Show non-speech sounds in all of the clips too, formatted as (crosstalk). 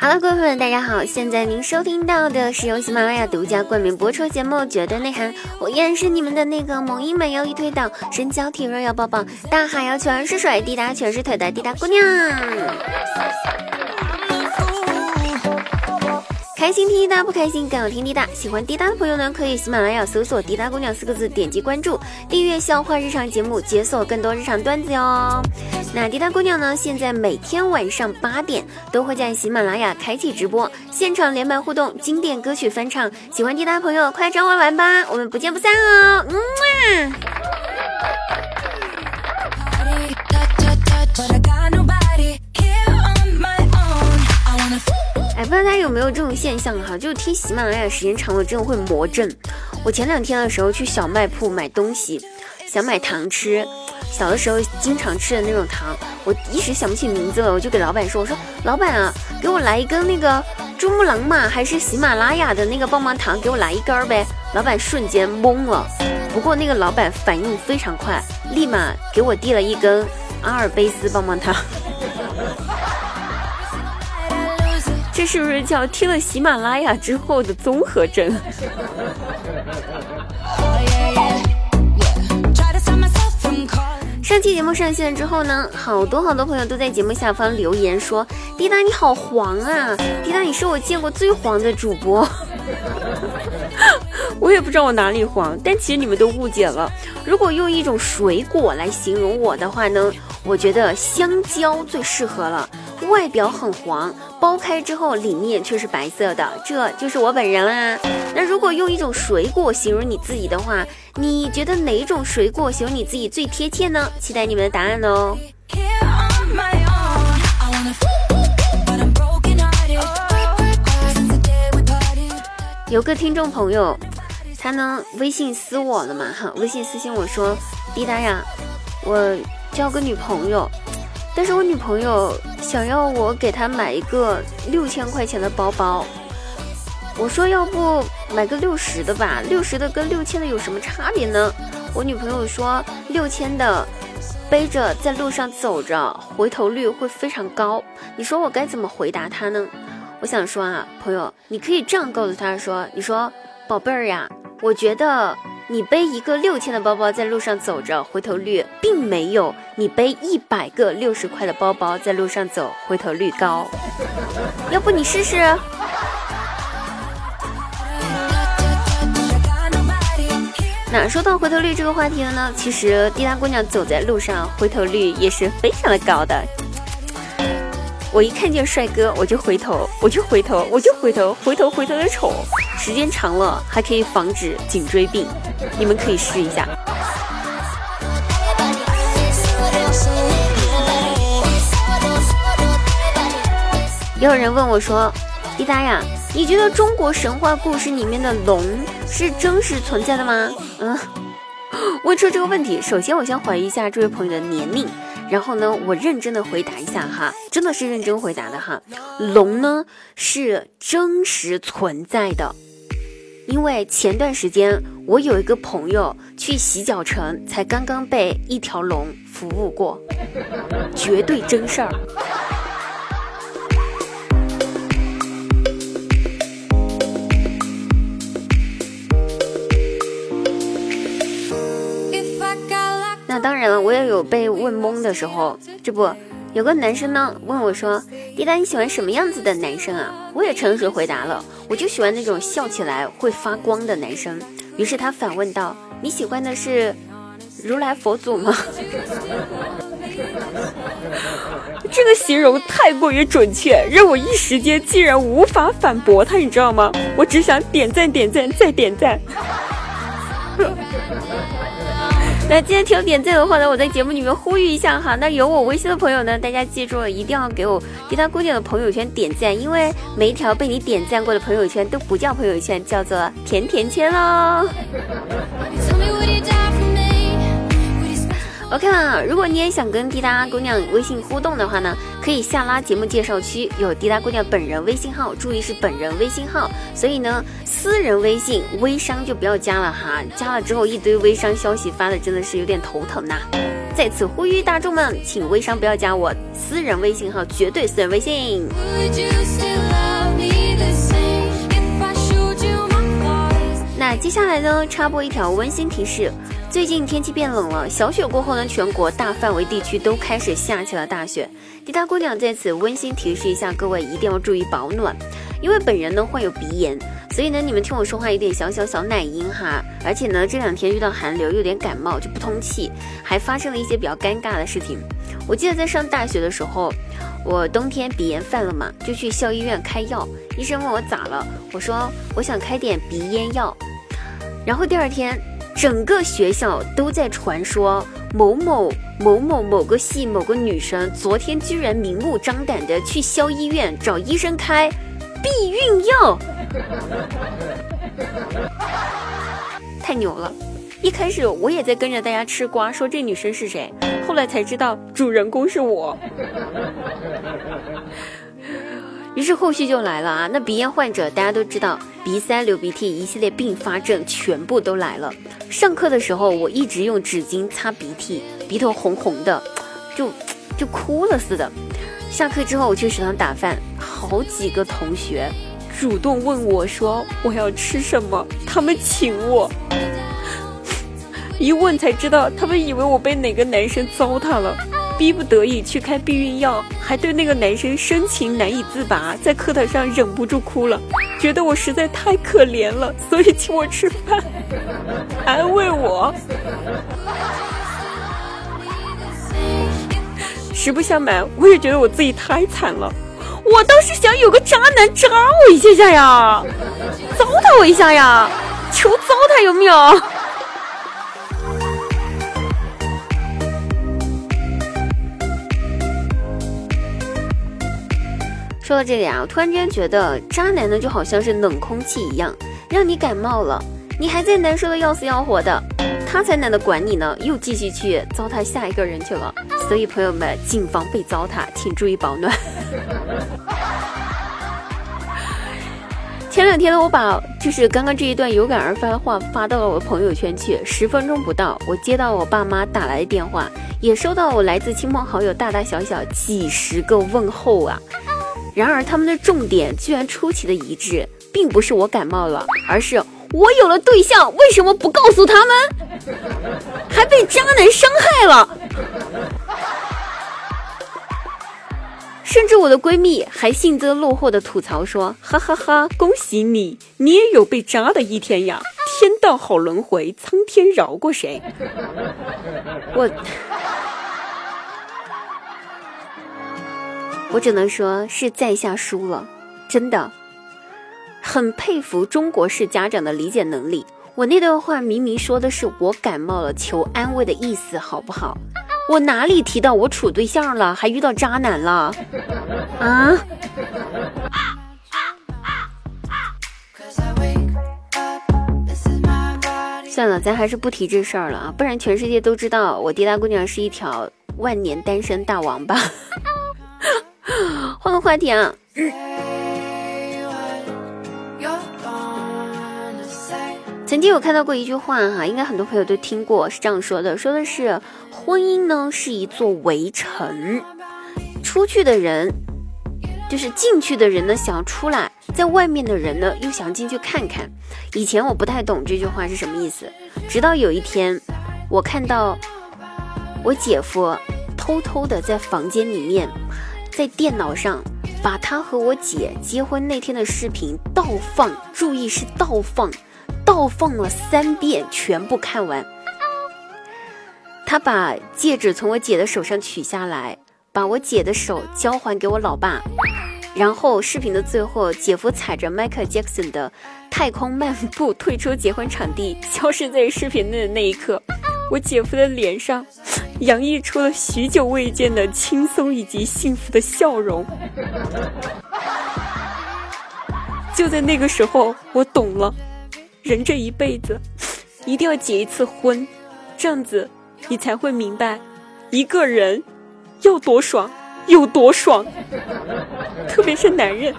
Hello，，各位朋友们，大家好！现在您收听到的是由喜马拉雅独家冠名播出节目《绝对内涵》，我依然是你们的那个萌音美腰一推倒，身娇体弱要抱抱，大海要全是水，滴答全是腿的滴答姑娘。开心听滴答，不开心更要听滴答。喜欢滴答的朋友呢，可以喜马拉雅搜索“滴答姑娘”四个字，点击关注，订阅笑话日常节目，解锁更多日常段子哟。那滴答姑娘呢，现在每天晚上八点都会在喜马拉雅开启直播，现场连麦互动，经典歌曲翻唱。喜欢滴答朋友，快来找我玩吧，我们不见不散哦。嗯哎，不知道大家有没有这种现象哈？就是听喜马拉雅时间长了，真的会魔怔。我前两天的时候去小卖铺买东西，想买糖吃，小的时候经常吃的那种糖，我一时想不起名字了，我就给老板说：“我说老板啊，给我来一根那个珠穆朗玛还是喜马拉雅的那个棒棒糖，给我来一根呗。”老板瞬间懵了，不过那个老板反应非常快，立马给我递了一根阿尔卑斯棒棒糖。这是不是叫听了喜马拉雅之后的综合症？上期节目上线之后呢，好多好多朋友都在节目下方留言说：“滴答你好黄啊，滴答你是我见过最黄的主播。” (laughs) 我也不知道我哪里黄，但其实你们都误解了。如果用一种水果来形容我的话呢，我觉得香蕉最适合了。外表很黄，剥开之后里面却是白色的，这就是我本人啦。那如果用一种水果形容你自己的话，你觉得哪种水果形容你自己最贴切呢？期待你们的答案哦。有个听众朋友，他呢微信私我了嘛哈，微信私信我说：“滴答呀，我交个女朋友，但是我女朋友想要我给她买一个六千块钱的包包。”我说：“要不买个六十的吧？六十的跟六千的有什么差别呢？”我女朋友说：“六千的背着在路上走着，回头率会非常高。”你说我该怎么回答她呢？我想说啊，朋友，你可以这样告诉她说：“你说，宝贝儿呀，我觉得你背一个六千的包包在路上走着，回头率并没有你背一百个六十块的包包在路上走回头率高。(laughs) 要不你试试？”哪说到回头率这个话题了呢，其实滴答姑娘走在路上，回头率也是非常的高的。我一看见帅哥，我就回头，我就回头，我就回头，回头回头的瞅，时间长了还可以防止颈椎病，你们可以试一下。也有人问我说：“滴答呀，你觉得中国神话故事里面的龙是真实存在的吗？”嗯，(laughs) 问出这个问题，首先我先怀疑一下这位朋友的年龄。然后呢，我认真的回答一下哈，真的是认真回答的哈。龙呢是真实存在的，因为前段时间我有一个朋友去洗脚城，才刚刚被一条龙服务过，绝对真事儿。那当然了，我也有被问懵的时候。这不，有个男生呢问我说：“滴答，你喜欢什么样子的男生啊？”我也诚实回答了，我就喜欢那种笑起来会发光的男生。于是他反问道：“你喜欢的是如来佛祖吗？” (laughs) 这个形容太过于准确，让我一时间竟然无法反驳他，你知道吗？我只想点赞、点赞、再点赞。(laughs) (laughs) 那今天听点赞的话呢，我在节目里面呼吁一下哈。那有我微信的朋友呢，大家记住了，一定要给我滴答姑娘的朋友圈点赞，因为每一条被你点赞过的朋友圈都不叫朋友圈，叫做甜甜圈喽。OK 了，如果你也想跟滴答姑娘微信互动的话呢，可以下拉节目介绍区有滴答姑娘本人微信号，注意是本人微信号，所以呢，私人微信微商就不要加了哈，加了之后一堆微商消息发的真的是有点头疼呐。在此呼吁大众们，请微商不要加我私人微信号，绝对私人微信。那接下来呢，插播一条温馨提示。最近天气变冷了，小雪过后呢，全国大范围地区都开始下起了大雪。滴答姑娘在此温馨提示一下各位，一定要注意保暖。因为本人呢患有鼻炎，所以呢你们听我说话有点小小小奶音哈。而且呢这两天遇到寒流，有点感冒就不通气，还发生了一些比较尴尬的事情。我记得在上大学的时候，我冬天鼻炎犯了嘛，就去校医院开药。医生问我咋了，我说我想开点鼻炎药。然后第二天。整个学校都在传说某某某某某个系某个女生昨天居然明目张胆的去校医院找医生开避孕药，(laughs) 太牛了！一开始我也在跟着大家吃瓜，说这女生是谁，后来才知道主人公是我。(laughs) 于是后续就来了啊！那鼻炎患者大家都知道，鼻塞、流鼻涕一系列并发症全部都来了。上课的时候，我一直用纸巾擦鼻涕，鼻头红红的，就就哭了似的。下课之后，我去食堂打饭，好几个同学主动问我说我要吃什么，他们请我。(laughs) 一问才知道，他们以为我被哪个男生糟蹋了。逼不得已去开避孕药，还对那个男生深情难以自拔，在课堂上忍不住哭了，觉得我实在太可怜了，所以请我吃饭，安慰我。(laughs) 实不相瞒，我也觉得我自己太惨了，我倒是想有个渣男渣我一下下呀，糟蹋我一下呀，求糟蹋有没有？说到这里啊，我突然间觉得渣男呢就好像是冷空气一样，让你感冒了，你还在难受的要死要活的，他才懒得管你呢，又继续去糟蹋下一个人去了。所以朋友们，谨防被糟蹋，请注意保暖。(laughs) 前两天呢，我把就是刚刚这一段有感而发的话发到了我的朋友圈去，十分钟不到，我接到我爸妈打来的电话，也收到我来自亲朋好友大大小小几十个问候啊。然而，他们的重点居然出奇的一致，并不是我感冒了，而是我有了对象，为什么不告诉他们？(laughs) 还被渣男伤害了。甚至我的闺蜜还幸灾乐祸的吐槽说：“哈哈哈，恭喜你，你也有被渣的一天呀！天道好轮回，苍天饶过谁？”我。我只能说是在下输了，真的很佩服中国式家长的理解能力。我那段话明明说的是我感冒了求安慰的意思，好不好？我哪里提到我处对象了，还遇到渣男了？啊？算了，咱还是不提这事儿了啊，不然全世界都知道我滴答姑娘是一条万年单身大王八。(laughs) 换个话题啊！曾经有看到过一句话哈，应该很多朋友都听过，是这样说的：说的是婚姻呢是一座围城，出去的人就是进去的人呢想要出来，在外面的人呢又想进去看看。以前我不太懂这句话是什么意思，直到有一天我看到我姐夫偷偷的在房间里面。在电脑上把他和我姐结婚那天的视频倒放，注意是倒放，倒放了三遍，全部看完。他把戒指从我姐的手上取下来，把我姐的手交还给我老爸，然后视频的最后，姐夫踩着迈克尔·杰克逊的太空漫步退出结婚场地，消失在视频的那一刻，我姐夫的脸上。洋溢出了许久未见的轻松以及幸福的笑容。就在那个时候，我懂了，人这一辈子一定要结一次婚，这样子你才会明白，一个人要多爽有多爽，特别是男人。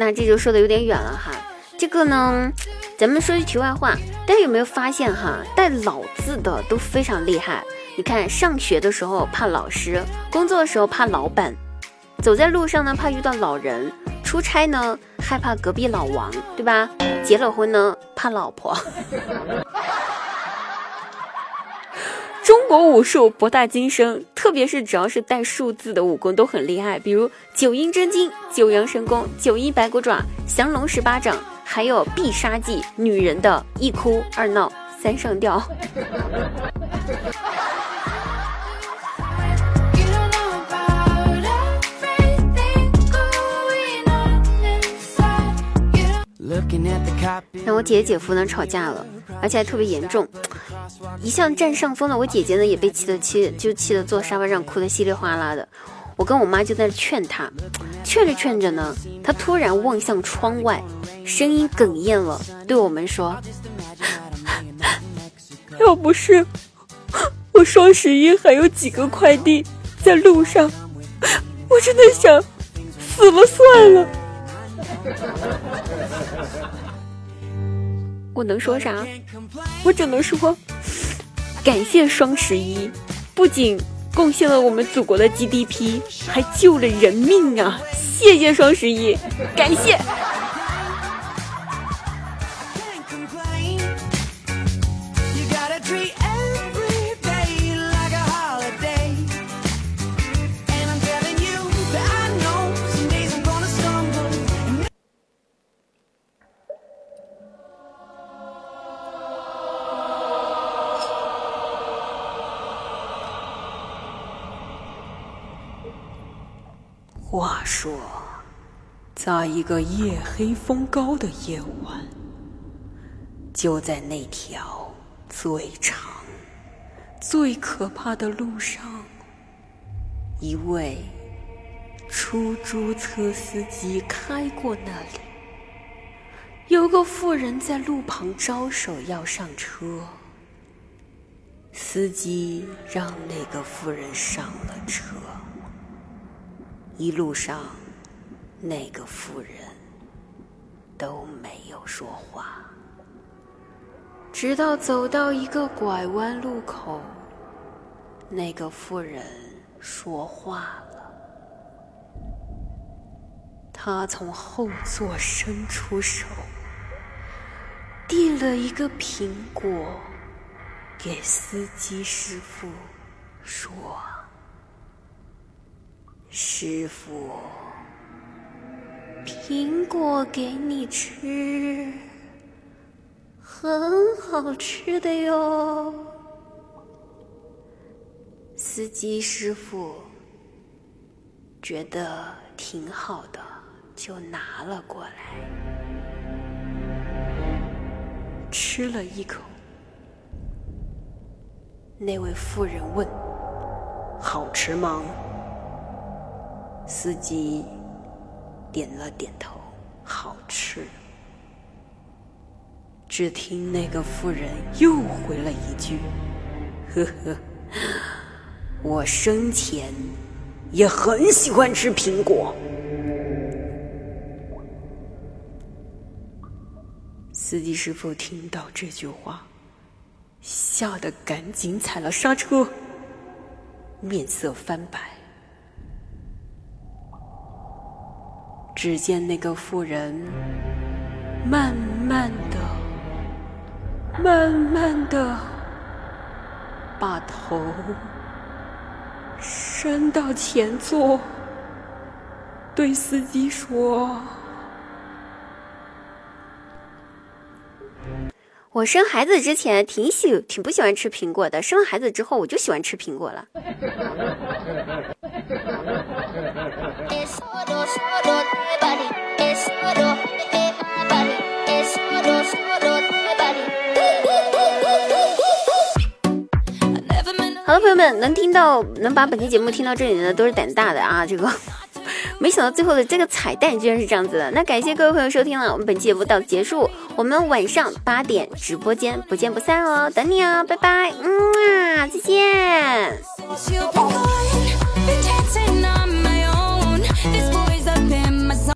那这就说的有点远了哈，这个呢，咱们说句题外话，大家有没有发现哈，带老字的都非常厉害。你看，上学的时候怕老师，工作的时候怕老板，走在路上呢怕遇到老人，出差呢害怕隔壁老王，对吧？结了婚呢怕老婆。(laughs) 中国武术博大精深，特别是只要是带数字的武功都很厉害，比如九阴真经、九阳神功、九阴白骨爪、降龙十八掌，还有必杀技——女人的一哭二闹三上吊。(laughs) 那我姐姐姐夫呢吵架了，而且还特别严重。一向占上风的我姐姐呢，也被气得气就气得坐沙发上哭得稀里哗啦的。我跟我妈就在那劝她，劝着劝着呢，她突然望向窗外，声音哽咽了，对我们说：“ (laughs) 要不是我双十一还有几个快递在路上，我真的想死了算了。”我能说啥？我只能说，感谢双十一，不仅贡献了我们祖国的 GDP，还救了人命啊！谢谢双十一，感谢。说，在一个夜黑风高的夜晚，就在那条最长、最可怕的路上，一位出租车司机开过那里。有个妇人在路旁招手要上车，司机让那个妇人上了车。一路上，那个妇人都没有说话，直到走到一个拐弯路口，那个妇人说话了。她从后座伸出手，递了一个苹果给司机师傅，说。师傅，苹果给你吃，很好吃的哟。司机师傅觉得挺好的，就拿了过来，吃了一口。那位妇人问：“好吃吗？”司机点了点头，好吃。只听那个妇人又回了一句：“呵呵，我生前也很喜欢吃苹果。”司机师傅听到这句话，吓得赶紧踩了刹车，面色翻白。只见那个妇人慢慢的、慢慢的把头伸到前座，对司机说：“我生孩子之前挺喜、挺不喜欢吃苹果的，生了孩子之后我就喜欢吃苹果了。(laughs) ”好了，朋友们，能听到能把本期节目听到这里的都是胆大的啊！这个 (laughs) 没想到最后的这个彩蛋居然是这样子的。那感谢各位朋友收听了，我们本期节目到此结束，我们晚上八点直播间不见不散哦，等你哦，拜拜，嗯啊，再见。